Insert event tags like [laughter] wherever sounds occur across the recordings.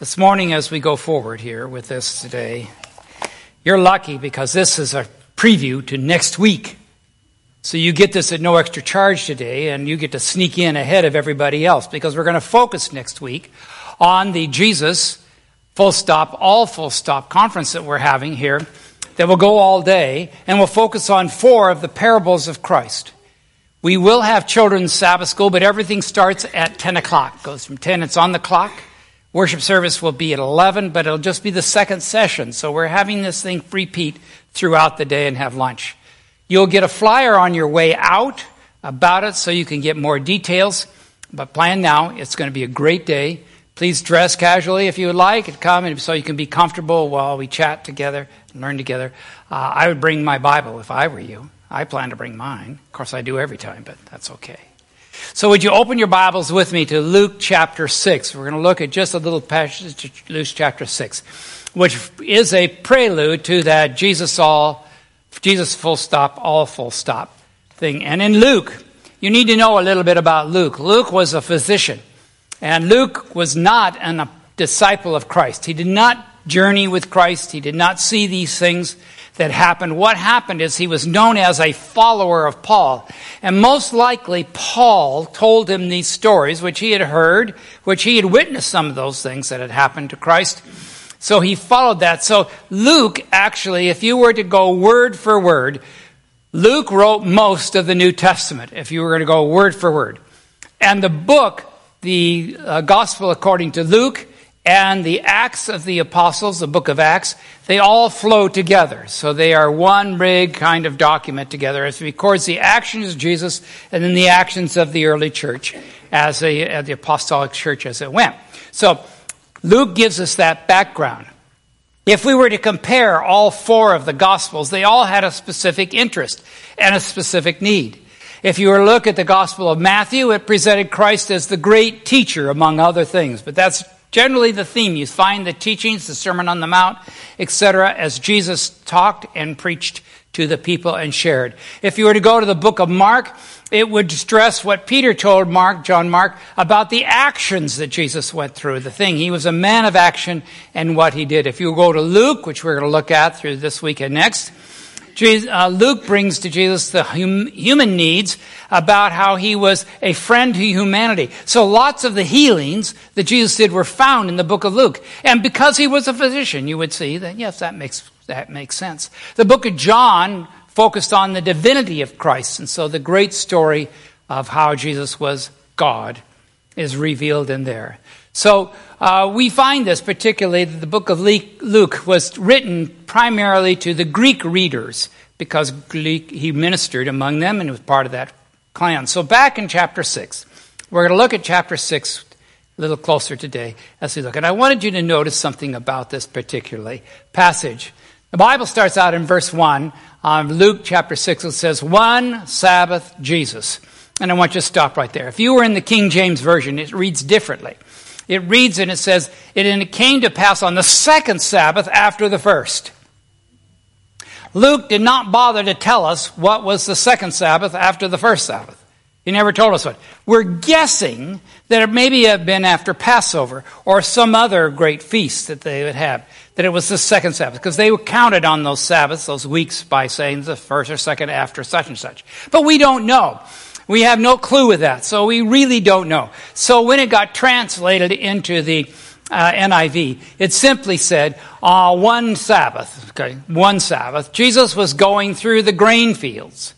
This morning, as we go forward here with this today, you're lucky because this is a preview to next week. So you get this at no extra charge today, and you get to sneak in ahead of everybody else because we're going to focus next week on the Jesus full stop, all full stop conference that we're having here that will go all day, and we'll focus on four of the parables of Christ. We will have children's Sabbath school, but everything starts at 10 o'clock. Goes from 10, it's on the clock. Worship service will be at 11, but it'll just be the second session. So we're having this thing repeat throughout the day and have lunch. You'll get a flyer on your way out about it so you can get more details. But plan now. It's going to be a great day. Please dress casually if you would like and come and so you can be comfortable while we chat together and learn together. Uh, I would bring my Bible if I were you. I plan to bring mine. Of course, I do every time, but that's okay. So would you open your Bibles with me to Luke chapter 6? We're going to look at just a little passage, Luke chapter 6, which is a prelude to that Jesus all, Jesus full stop, all full stop thing. And in Luke, you need to know a little bit about Luke. Luke was a physician, and Luke was not a disciple of Christ. He did not journey with Christ. He did not see these things that happened. What happened is he was known as a follower of Paul. And most likely, Paul told him these stories, which he had heard, which he had witnessed some of those things that had happened to Christ. So he followed that. So Luke, actually, if you were to go word for word, Luke wrote most of the New Testament, if you were going to go word for word. And the book, the uh, Gospel according to Luke, and the Acts of the Apostles, the book of Acts, they all flow together. So they are one big kind of document together as it records the actions of Jesus and then the actions of the early church as a, as uh, the apostolic church as it went. So Luke gives us that background. If we were to compare all four of the Gospels, they all had a specific interest and a specific need. If you were to look at the Gospel of Matthew, it presented Christ as the great teacher, among other things. But that's Generally, the theme you find the teachings, the Sermon on the Mount, etc., as Jesus talked and preached to the people and shared. If you were to go to the book of Mark, it would stress what Peter told Mark, John Mark, about the actions that Jesus went through, the thing. He was a man of action and what he did. If you go to Luke, which we're going to look at through this week and next, uh, Luke brings to Jesus the hum, human needs about how he was a friend to humanity. So lots of the healings that Jesus did were found in the book of Luke. And because he was a physician, you would see that, yes, that makes, that makes sense. The book of John focused on the divinity of Christ. And so the great story of how Jesus was God is revealed in there. So uh, we find this particularly that the book of Luke was written primarily to the Greek readers because Greek, he ministered among them and was part of that clan. So back in chapter 6, we're going to look at chapter 6 a little closer today as we look. And I wanted you to notice something about this particularly passage. The Bible starts out in verse 1 on Luke chapter 6. It says, One Sabbath Jesus. And I want you to stop right there. If you were in the King James Version, it reads differently. It reads and it says, And it came to pass on the second Sabbath after the first. Luke did not bother to tell us what was the second Sabbath after the first Sabbath. He never told us what. We're guessing that it maybe have been after Passover or some other great feast that they would have, that it was the second Sabbath, because they were counted on those Sabbaths, those weeks, by saying the first or second after such and such. But we don't know. We have no clue with that, so we really don't know. So when it got translated into the uh, NIV, it simply said, uh, one Sabbath, okay, one Sabbath, Jesus was going through the grain fields.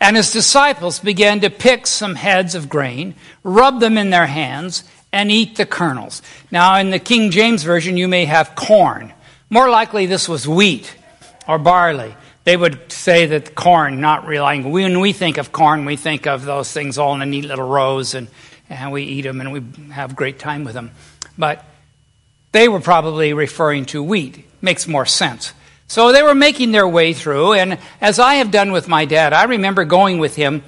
And his disciples began to pick some heads of grain, rub them in their hands, and eat the kernels. Now, in the King James Version, you may have corn. More likely, this was wheat or barley they would say that corn, not relying, when we think of corn, we think of those things all in a neat little rows and, and we eat them and we have great time with them. But they were probably referring to wheat. Makes more sense. So they were making their way through, and as I have done with my dad, I remember going with him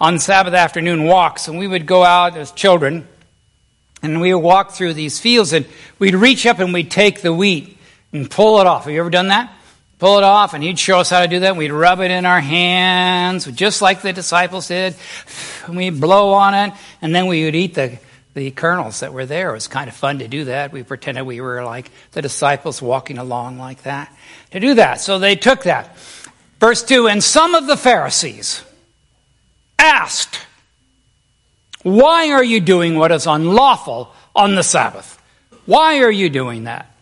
on Sabbath afternoon walks, and we would go out as children, and we would walk through these fields, and we'd reach up and we'd take the wheat and pull it off. Have you ever done that? Pull it off, and he'd show us how to do that. And We'd rub it in our hands, just like the disciples did. [sighs] And we'd blow on it, and then we would eat the, the kernels that were there. It was kind of fun to do that. We pretended we were like the disciples walking along like that to do that. So they took that. Verse 2 And some of the Pharisees asked, Why are you doing what is unlawful on the Sabbath? Why are you doing that?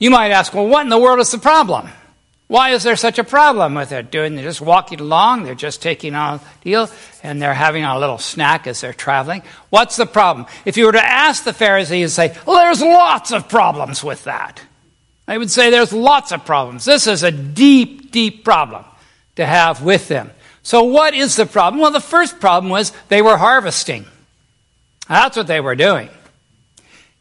You might ask, Well, what in the world is the problem? Why is there such a problem with it? Doing they're just walking along, they're just taking on a deal, and they're having a little snack as they're traveling. What's the problem? If you were to ask the Pharisees, and say, well, there's lots of problems with that. They would say there's lots of problems. This is a deep, deep problem to have with them. So, what is the problem? Well, the first problem was they were harvesting. That's what they were doing.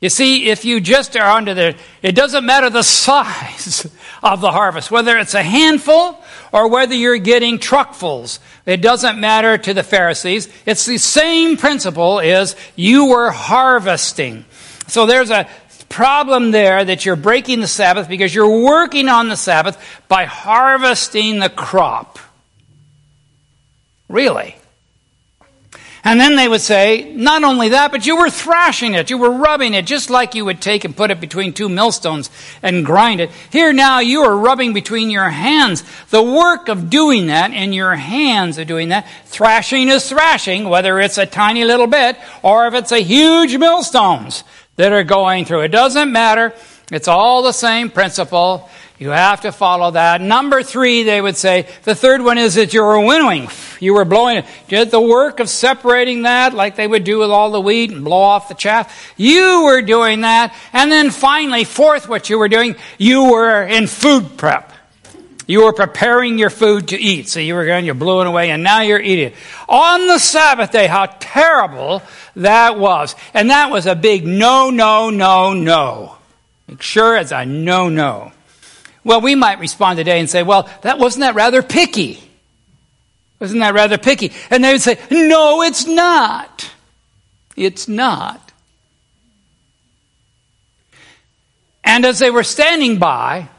You see, if you just are under there, it doesn't matter the [laughs] size of the harvest, whether it's a handful or whether you're getting truckfuls. It doesn't matter to the Pharisees. It's the same principle is you were harvesting. So there's a problem there that you're breaking the Sabbath because you're working on the Sabbath by harvesting the crop. Really? And then they would say, not only that, but you were thrashing it, you were rubbing it, just like you would take and put it between two millstones and grind it. Here now you are rubbing between your hands. The work of doing that and your hands are doing that. Thrashing is thrashing, whether it's a tiny little bit or if it's a huge millstones that are going through. It doesn't matter. It's all the same principle. You have to follow that. Number three, they would say, the third one is that you were winnowing. You were blowing it. Did the work of separating that like they would do with all the wheat and blow off the chaff. You were doing that. And then finally, fourth, what you were doing, you were in food prep. You were preparing your food to eat. So you were going, you're blowing away, and now you're eating. On the Sabbath day, how terrible that was. And that was a big no, no, no, no. Sure it's a no, no. Well, we might respond today and say, well, that wasn't that rather picky? Wasn't that rather picky? And they would say, no, it's not. It's not. And as they were standing by,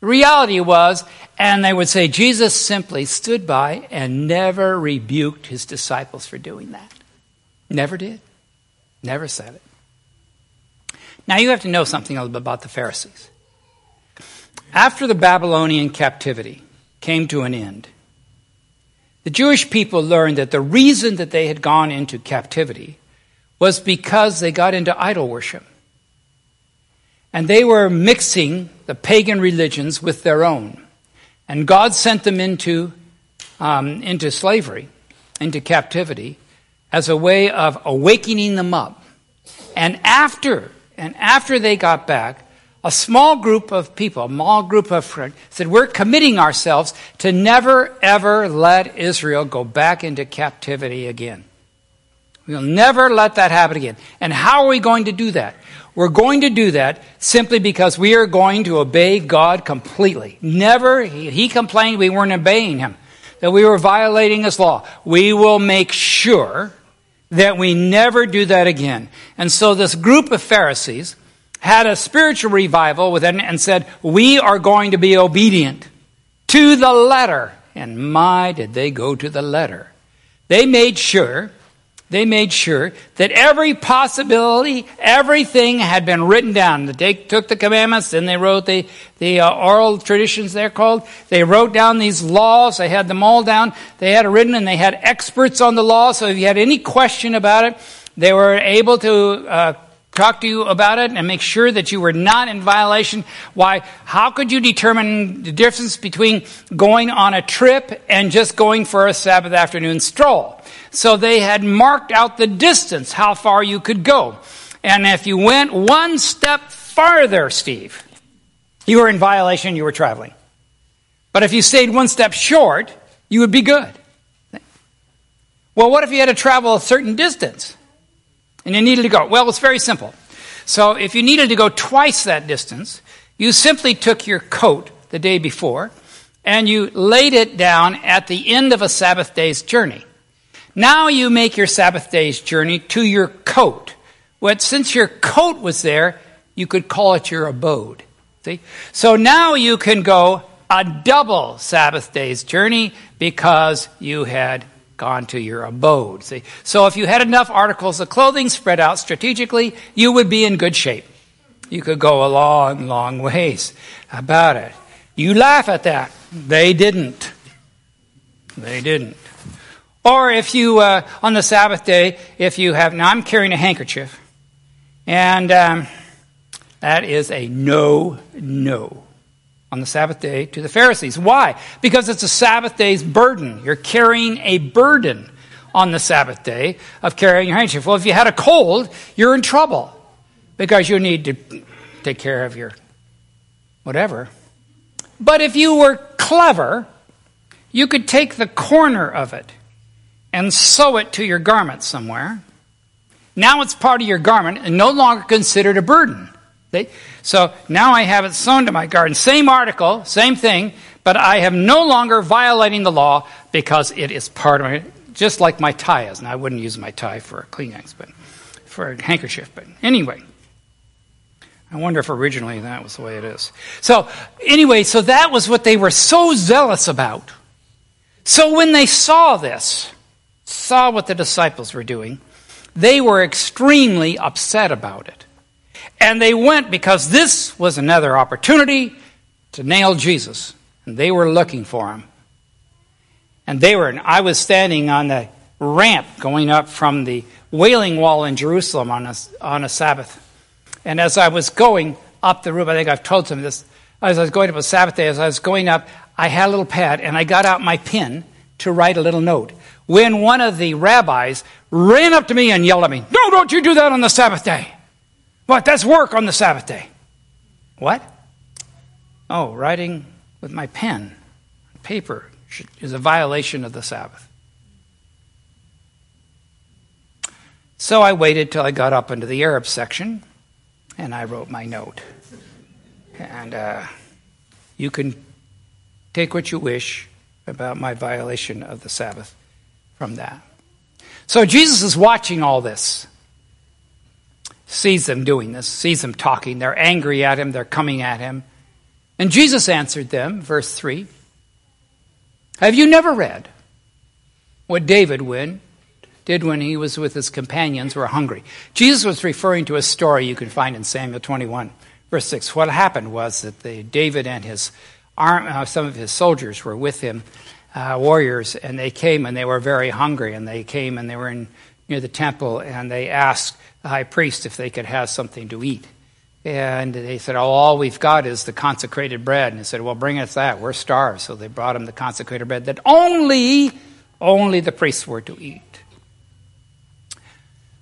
reality was and they would say Jesus simply stood by and never rebuked his disciples for doing that. Never did. Never said it. Now you have to know something about the Pharisees. After the Babylonian captivity came to an end, the Jewish people learned that the reason that they had gone into captivity was because they got into idol worship. And they were mixing the pagan religions with their own. And God sent them into, um, into slavery, into captivity, as a way of awakening them up. And after, and after they got back, a small group of people, a small group of friends, said, We're committing ourselves to never, ever let Israel go back into captivity again. We'll never let that happen again. And how are we going to do that? We're going to do that simply because we are going to obey God completely. Never, he, complained we weren't obeying him, that we were violating his law. We will make sure that we never do that again. And so this group of Pharisees had a spiritual revival within and said, we are going to be obedient to the letter. And my, did they go to the letter. They made sure they made sure that every possibility, everything had been written down. They took the commandments, then they wrote the, the uh, oral traditions, they're called. They wrote down these laws. They had them all down. They had it written, and they had experts on the law. So if you had any question about it, they were able to uh, talk to you about it and make sure that you were not in violation. Why? How could you determine the difference between going on a trip and just going for a Sabbath afternoon stroll? So they had marked out the distance, how far you could go. And if you went one step farther, Steve, you were in violation, you were traveling. But if you stayed one step short, you would be good. Well, what if you had to travel a certain distance and you needed to go? Well, it's very simple. So if you needed to go twice that distance, you simply took your coat the day before and you laid it down at the end of a Sabbath day's journey. Now you make your Sabbath day's journey to your coat. But since your coat was there, you could call it your abode. See? So now you can go a double Sabbath day's journey because you had gone to your abode. See? So if you had enough articles of clothing spread out strategically, you would be in good shape. You could go a long, long ways about it. You laugh at that. They didn't. They didn't. Or if you, uh, on the Sabbath day, if you have, now I'm carrying a handkerchief, and um, that is a no, no on the Sabbath day to the Pharisees. Why? Because it's a Sabbath day's burden. You're carrying a burden on the Sabbath day of carrying your handkerchief. Well, if you had a cold, you're in trouble because you need to take care of your whatever. But if you were clever, you could take the corner of it and sew it to your garment somewhere. Now it's part of your garment and no longer considered a burden. So now I have it sewn to my garment. Same article, same thing, but I am no longer violating the law because it is part of my, just like my tie is. Now I wouldn't use my tie for a Kleenex, but for a handkerchief. But anyway, I wonder if originally that was the way it is. So anyway, so that was what they were so zealous about. So when they saw this, saw what the disciples were doing, they were extremely upset about it. And they went because this was another opportunity to nail Jesus. And they were looking for him. And they were, I was standing on the ramp going up from the Wailing Wall in Jerusalem on a, on a Sabbath. And as I was going up the roof, I think I've told some of this, as I was going up a Sabbath day, as I was going up, I had a little pad and I got out my pen to write a little note. When one of the rabbis ran up to me and yelled at me, No, don't you do that on the Sabbath day. What? That's work on the Sabbath day. What? Oh, writing with my pen, paper, is a violation of the Sabbath. So I waited till I got up into the Arab section and I wrote my note. And uh, you can take what you wish about my violation of the Sabbath from that. So Jesus is watching all this, sees them doing this, sees them talking. They're angry at him, they're coming at him. And Jesus answered them, verse 3 Have you never read what David when, did when he was with his companions were hungry? Jesus was referring to a story you can find in Samuel 21, verse 6. What happened was that the, David and his arm, uh, some of his soldiers were with him, uh, warriors, and they came and they were very hungry. And they came and they were in, near the temple and they asked the high priest if they could have something to eat. And they said, Oh, all we've got is the consecrated bread. And he said, Well, bring us that. We're starved. So they brought him the consecrated bread that only, only the priests were to eat.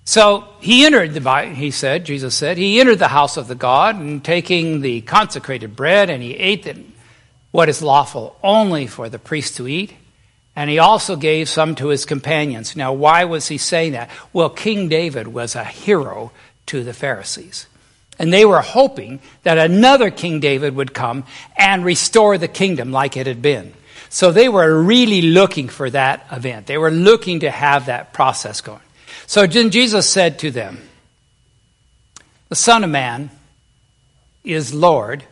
So he entered the, he said, Jesus said, he entered the house of the God and taking the consecrated bread and he ate it what is lawful only for the priest to eat. And he also gave some to his companions. Now, why was he saying that? Well, King David was a hero to the Pharisees. And they were hoping that another King David would come and restore the kingdom like it had been. So they were really looking for that event. They were looking to have that process going. So then Jesus said to them, The Son of Man is Lord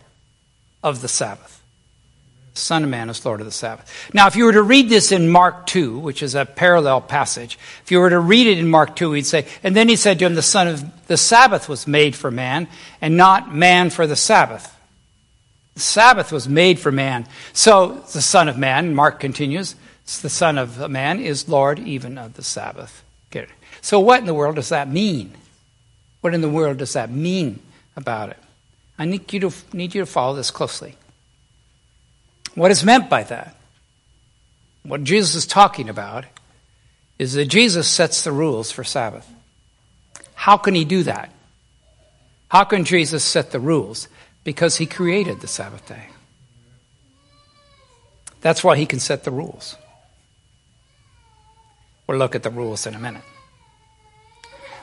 of the Sabbath. Son of Man is Lord of the Sabbath. Now, if you were to read this in Mark 2, which is a parallel passage, if you were to read it in Mark 2, he'd say, And then he said to him, The Son of the Sabbath was made for man, and not man for the Sabbath. The Sabbath was made for man. So, the Son of Man, Mark continues, the Son of Man is Lord even of the Sabbath. So, what in the world does that mean? What in the world does that mean about it? I need you to, need you to follow this closely. What is meant by that? What Jesus is talking about is that Jesus sets the rules for Sabbath. How can he do that? How can Jesus set the rules? Because he created the Sabbath day. That's why he can set the rules. We'll look at the rules in a minute.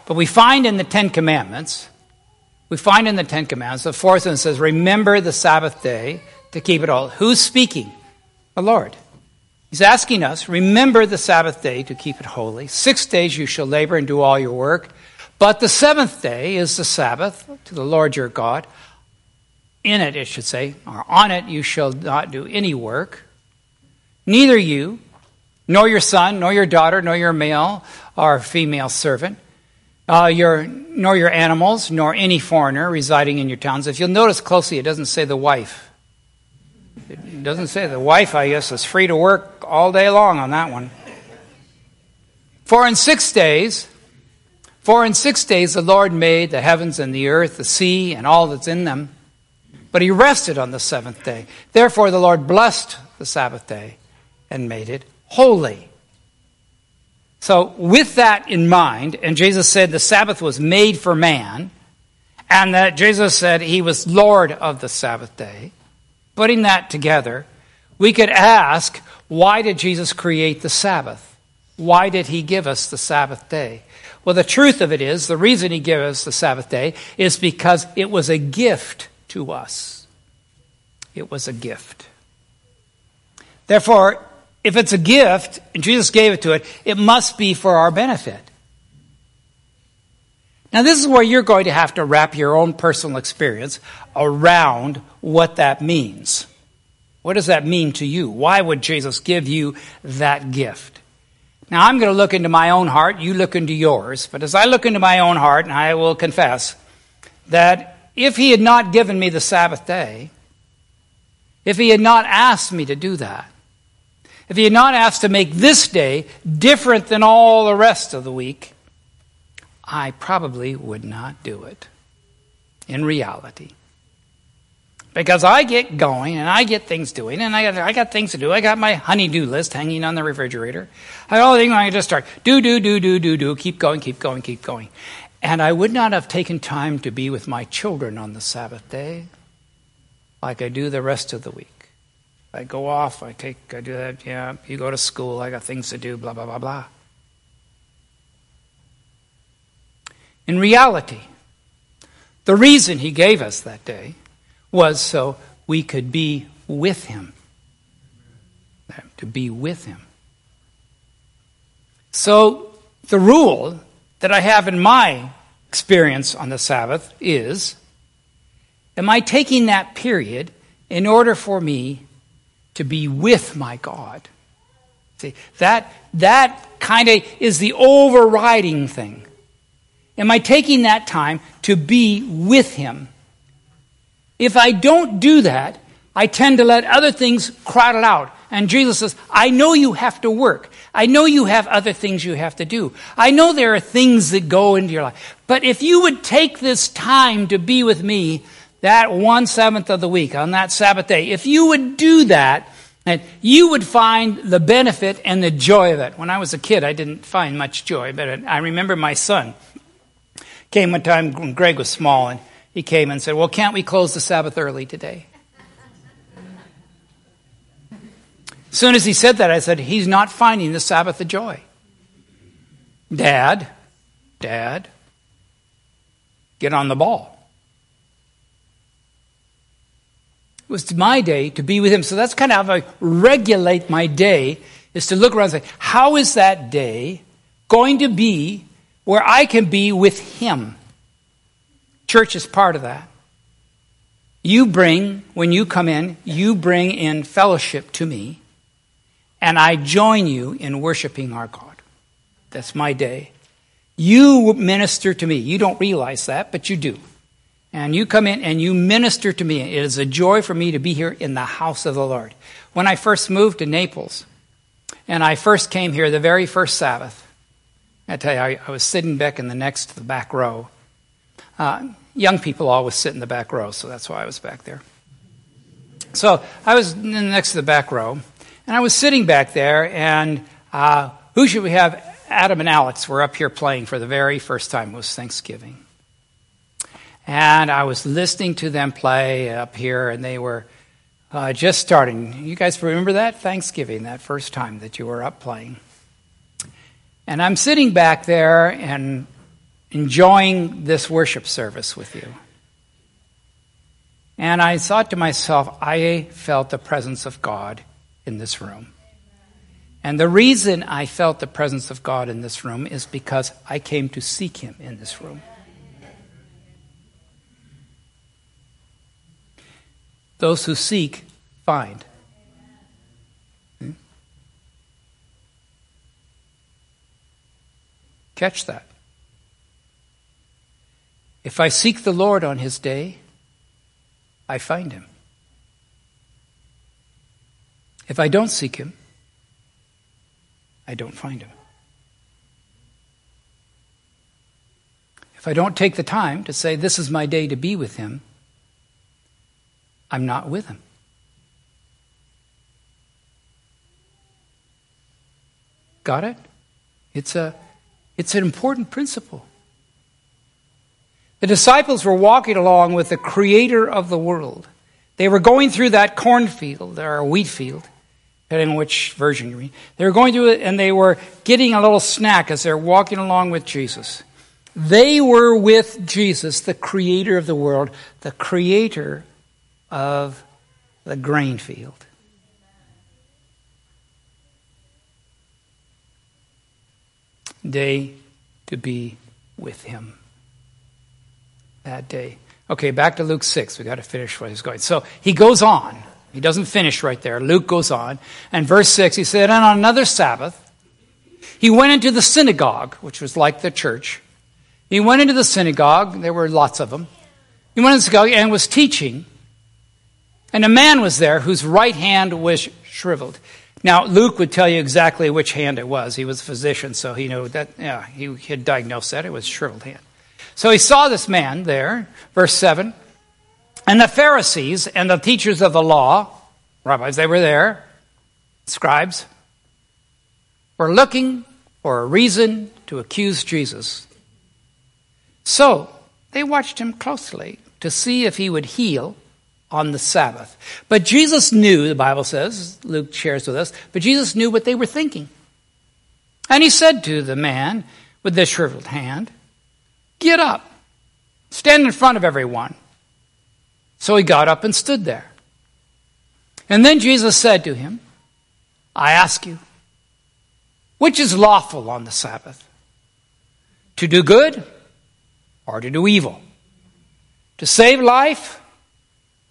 But we find in the Ten Commandments, we find in the Ten Commandments, the fourth one says, Remember the Sabbath day to keep it all. Who's speaking? The Lord. He's asking us, remember the Sabbath day to keep it holy. Six days you shall labor and do all your work. But the seventh day is the Sabbath to the Lord your God. In it, it should say, or on it you shall not do any work, neither you, nor your son, nor your daughter, nor your male or female servant, uh, your, nor your animals, nor any foreigner residing in your towns. If you'll notice closely, it doesn't say the wife. It doesn't say the wife, I guess, is free to work all day long on that one. For in six days, for in six days the Lord made the heavens and the earth, the sea, and all that's in them. But he rested on the seventh day. Therefore the Lord blessed the Sabbath day and made it holy. So, with that in mind, and Jesus said the Sabbath was made for man, and that Jesus said he was Lord of the Sabbath day, putting that together, we could ask why did Jesus create the Sabbath? Why did he give us the Sabbath day? Well, the truth of it is, the reason he gave us the Sabbath day is because it was a gift to us. It was a gift. Therefore, if it's a gift and Jesus gave it to it, it must be for our benefit. Now, this is where you're going to have to wrap your own personal experience around what that means. What does that mean to you? Why would Jesus give you that gift? Now, I'm going to look into my own heart, you look into yours. But as I look into my own heart, and I will confess that if He had not given me the Sabbath day, if He had not asked me to do that, if He had not asked to make this day different than all the rest of the week, I probably would not do it in reality. Because I get going and I get things doing and I got, I got things to do. I got my honey-do list hanging on the refrigerator. I all things I just start. Do, do, do, do, do, do. Keep going, keep going, keep going. And I would not have taken time to be with my children on the Sabbath day like I do the rest of the week. I go off, I take, I do that, yeah, you go to school, I got things to do, blah, blah, blah, blah. In reality, the reason he gave us that day was so we could be with him. To be with him. So, the rule that I have in my experience on the Sabbath is Am I taking that period in order for me to be with my God? See, that, that kind of is the overriding thing. Am I taking that time to be with Him? If I don't do that, I tend to let other things crowd it out. And Jesus says, I know you have to work. I know you have other things you have to do. I know there are things that go into your life. But if you would take this time to be with me, that one seventh of the week, on that Sabbath day, if you would do that, and you would find the benefit and the joy of it. When I was a kid, I didn't find much joy, but I remember my son came one time when Greg was small, and he came and said, Well, can't we close the Sabbath early today? As soon as he said that, I said, He's not finding the Sabbath a joy. Dad, Dad, get on the ball. It was my day to be with him. So that's kind of how I regulate my day, is to look around and say, How is that day going to be where I can be with him? Church is part of that. You bring, when you come in, you bring in fellowship to me, and I join you in worshiping our God. That's my day. You minister to me. You don't realize that, but you do. And you come in and you minister to me. It is a joy for me to be here in the house of the Lord. When I first moved to Naples, and I first came here the very first Sabbath, I tell you, I, I was sitting back in the next to the back row. Uh, young people always sit in the back row, so that's why I was back there. So I was in the next to the back row, and I was sitting back there, and uh, who should we have? Adam and Alex were up here playing for the very first time. It was Thanksgiving. And I was listening to them play up here, and they were uh, just starting. You guys remember that? Thanksgiving, that first time that you were up playing. And I'm sitting back there and enjoying this worship service with you. And I thought to myself, I felt the presence of God in this room. And the reason I felt the presence of God in this room is because I came to seek Him in this room. Those who seek, find. Catch that. If I seek the Lord on his day, I find him. If I don't seek him, I don't find him. If I don't take the time to say, This is my day to be with him, I'm not with him. Got it? It's, a, it's an important principle. The disciples were walking along with the creator of the world. They were going through that cornfield or wheat field, depending on which version you read. They were going through it and they were getting a little snack as they're walking along with Jesus. They were with Jesus, the creator of the world, the creator of the grain field. Day to be with him. That day. Okay, back to Luke 6. We've got to finish where he's going. So he goes on. He doesn't finish right there. Luke goes on. And verse 6, he said, And on another Sabbath, he went into the synagogue, which was like the church. He went into the synagogue. There were lots of them. He went into the synagogue and was teaching. And a man was there whose right hand was shriveled. Now, Luke would tell you exactly which hand it was. He was a physician, so he knew that, yeah, he had diagnosed that. It was shriveled hand. So he saw this man there, verse 7. And the Pharisees and the teachers of the law, rabbis, they were there, scribes, were looking for a reason to accuse Jesus. So they watched him closely to see if he would heal on the Sabbath. But Jesus knew, the Bible says, Luke shares with us, but Jesus knew what they were thinking. And he said to the man with the shriveled hand, Get up, stand in front of everyone. So he got up and stood there. And then Jesus said to him, I ask you, which is lawful on the Sabbath? To do good or to do evil? To save life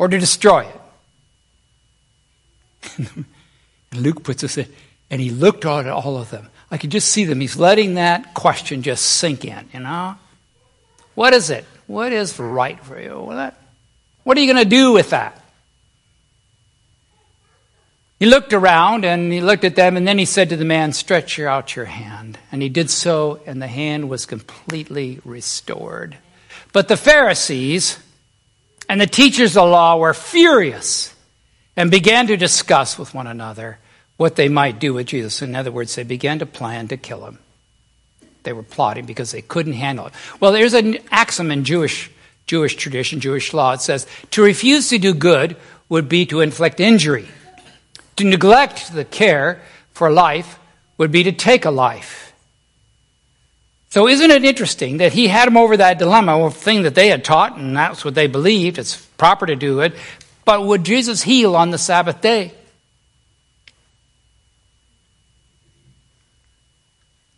or to destroy it? [laughs] Luke puts us in, and he looked at all of them. I could just see them. He's letting that question just sink in, you know? What is it? What is right for you? What, what are you going to do with that? He looked around and he looked at them, and then he said to the man, Stretch out your hand. And he did so, and the hand was completely restored. But the Pharisees and the teachers of the law were furious and began to discuss with one another what they might do with Jesus. In other words, they began to plan to kill him. They were plotting because they couldn't handle it. Well, there's an axiom in Jewish, Jewish tradition, Jewish law. It says to refuse to do good would be to inflict injury. To neglect the care for life would be to take a life. So isn't it interesting that he had them over that dilemma, a thing that they had taught, and that's what they believed, it's proper to do it, but would Jesus heal on the Sabbath day?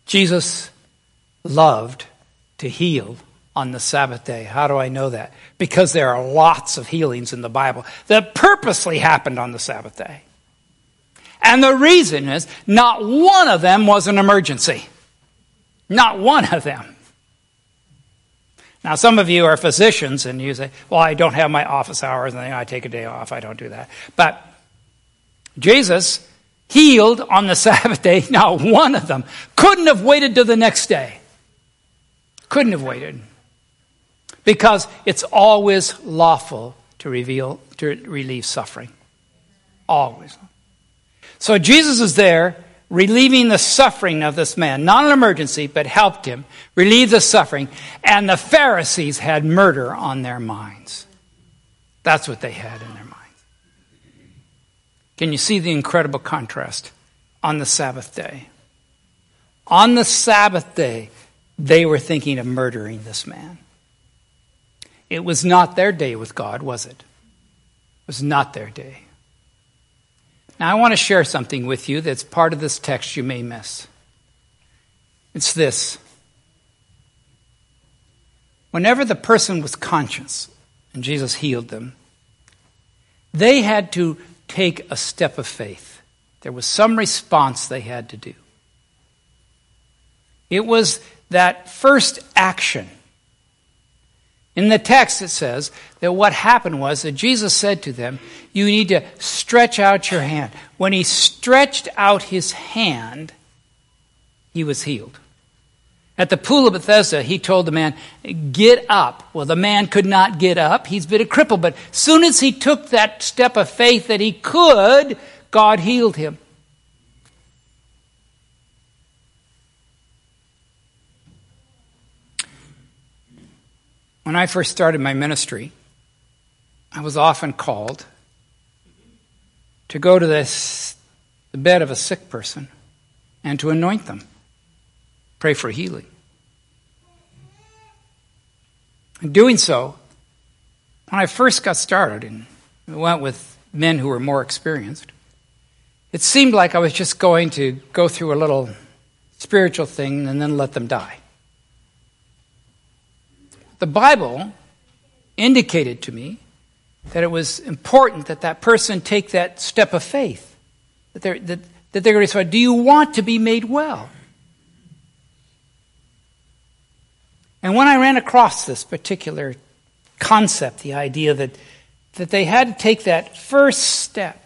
Jesus loved to heal on the Sabbath day. How do I know that? Because there are lots of healings in the Bible that purposely happened on the Sabbath day. And the reason is not one of them was an emergency. Not one of them. Now, some of you are physicians and you say, well, I don't have my office hours and I take a day off. I don't do that. But Jesus healed on the [laughs] Sabbath day. Not one of them couldn't have waited till the next day. Couldn't have waited. Because it's always lawful to reveal to relieve suffering. Always. So Jesus is there relieving the suffering of this man. Not an emergency, but helped him relieve the suffering. And the Pharisees had murder on their minds. That's what they had in their minds. Can you see the incredible contrast on the Sabbath day? On the Sabbath day, they were thinking of murdering this man. It was not their day with God, was it? It was not their day. Now, I want to share something with you that's part of this text you may miss. It's this. Whenever the person was conscious and Jesus healed them, they had to take a step of faith. There was some response they had to do. It was that first action. In the text, it says that what happened was that Jesus said to them, You need to stretch out your hand. When he stretched out his hand, he was healed. At the pool of Bethesda, he told the man, Get up. Well, the man could not get up. He's been a cripple. But soon as he took that step of faith that he could, God healed him. When I first started my ministry, I was often called to go to this, the bed of a sick person and to anoint them, pray for healing. In doing so, when I first got started and went with men who were more experienced, it seemed like I was just going to go through a little spiritual thing and then let them die. The Bible indicated to me that it was important that that person take that step of faith. That they're, that, that they're going to say, Do you want to be made well? And when I ran across this particular concept, the idea that, that they had to take that first step,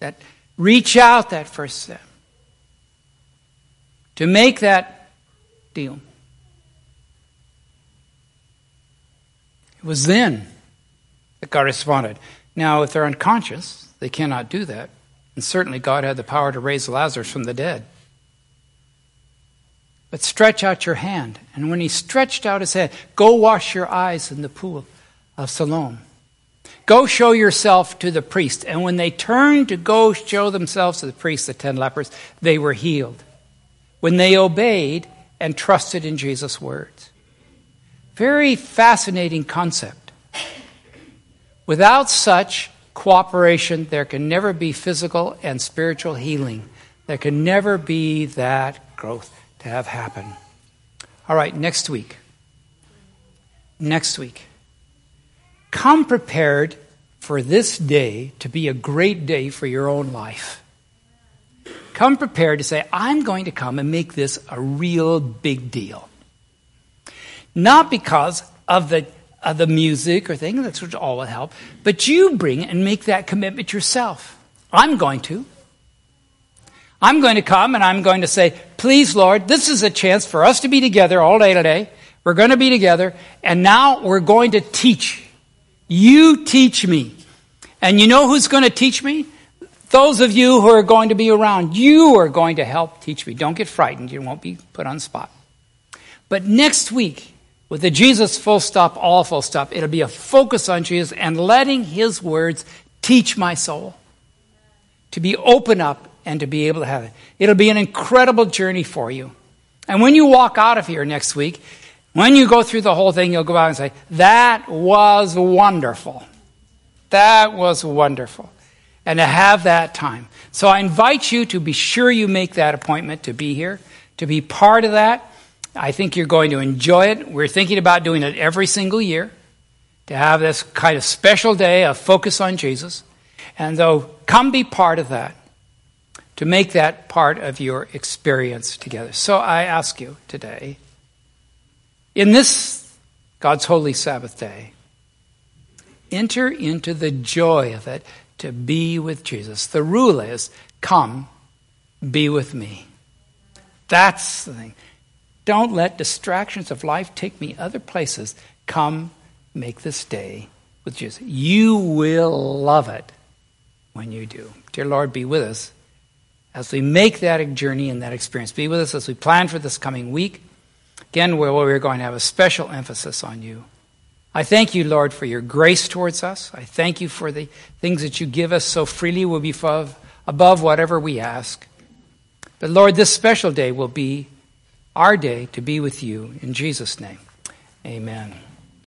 that reach out that first step, to make that deal. It was then that God responded. Now, if they're unconscious, they cannot do that. And certainly God had the power to raise Lazarus from the dead. But stretch out your hand. And when he stretched out his hand, go wash your eyes in the pool of Siloam. Go show yourself to the priest. And when they turned to go show themselves to the priest, the ten lepers, they were healed. When they obeyed and trusted in Jesus' words. Very fascinating concept. Without such cooperation, there can never be physical and spiritual healing. There can never be that growth to have happen. All right, next week. Next week. Come prepared for this day to be a great day for your own life. Come prepared to say, I'm going to come and make this a real big deal. Not because of the, of the music or thing, that's what all will help, but you bring and make that commitment yourself. I'm going to. I'm going to come and I'm going to say, please, Lord, this is a chance for us to be together all day today. We're going to be together, and now we're going to teach. You teach me. And you know who's going to teach me? Those of you who are going to be around. You are going to help teach me. Don't get frightened. You won't be put on spot. But next week, with the Jesus full stop, all full stop. It'll be a focus on Jesus and letting His words teach my soul to be open up and to be able to have it. It'll be an incredible journey for you. And when you walk out of here next week, when you go through the whole thing, you'll go out and say, That was wonderful. That was wonderful. And to have that time. So I invite you to be sure you make that appointment to be here, to be part of that. I think you're going to enjoy it. We're thinking about doing it every single year to have this kind of special day of focus on Jesus. And so come be part of that, to make that part of your experience together. So I ask you today, in this God's holy Sabbath day, enter into the joy of it to be with Jesus. The rule is come, be with me. That's the thing. Don't let distractions of life take me other places. Come make this day with Jesus. You will love it when you do. Dear Lord, be with us as we make that journey and that experience. Be with us as we plan for this coming week. Again, we're going to have a special emphasis on you. I thank you, Lord, for your grace towards us. I thank you for the things that you give us so freely will be above whatever we ask. But Lord, this special day will be our day to be with you. In Jesus' name, amen.